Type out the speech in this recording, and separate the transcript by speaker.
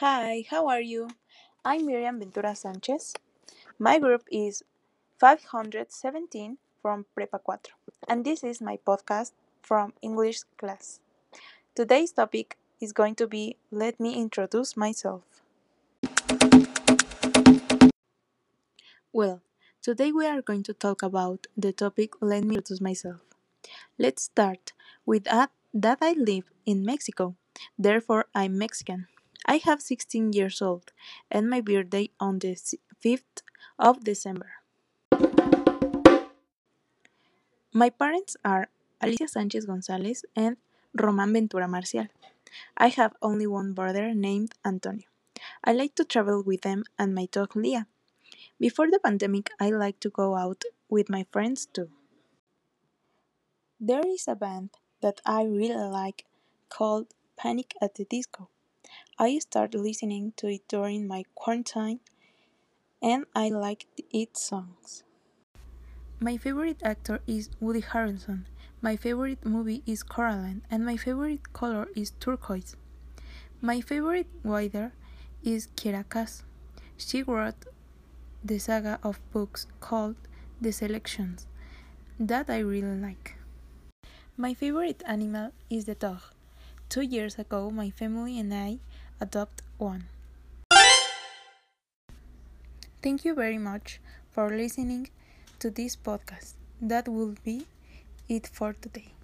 Speaker 1: Hi, how are you? I'm Miriam Ventura Sanchez. My group is 517 from Prepa 4, and this is my podcast from English class. Today's topic is going to be Let me introduce myself. Well, today we are going to talk about the topic Let me introduce myself. Let's start with that, that I live in Mexico, therefore I'm Mexican. I have 16 years old and my birthday on the 5th of December. My parents are Alicia Sanchez Gonzalez and Roman Ventura Marcial. I have only one brother named Antonio. I like to travel with them and my dog Leah. Before the pandemic, I like to go out with my friends too. There is a band that I really like called Panic at the Disco. I started listening to it during my quarantine and I liked its songs. My favorite actor is Woody Harrelson. My favorite movie is Coraline and my favorite color is turquoise. My favorite writer is Kiera Cass. She wrote the saga of books called The Selections that I really like. My favorite animal is the dog. Two years ago, my family and I adopt one. Thank you very much for listening to this podcast. That will be it for today.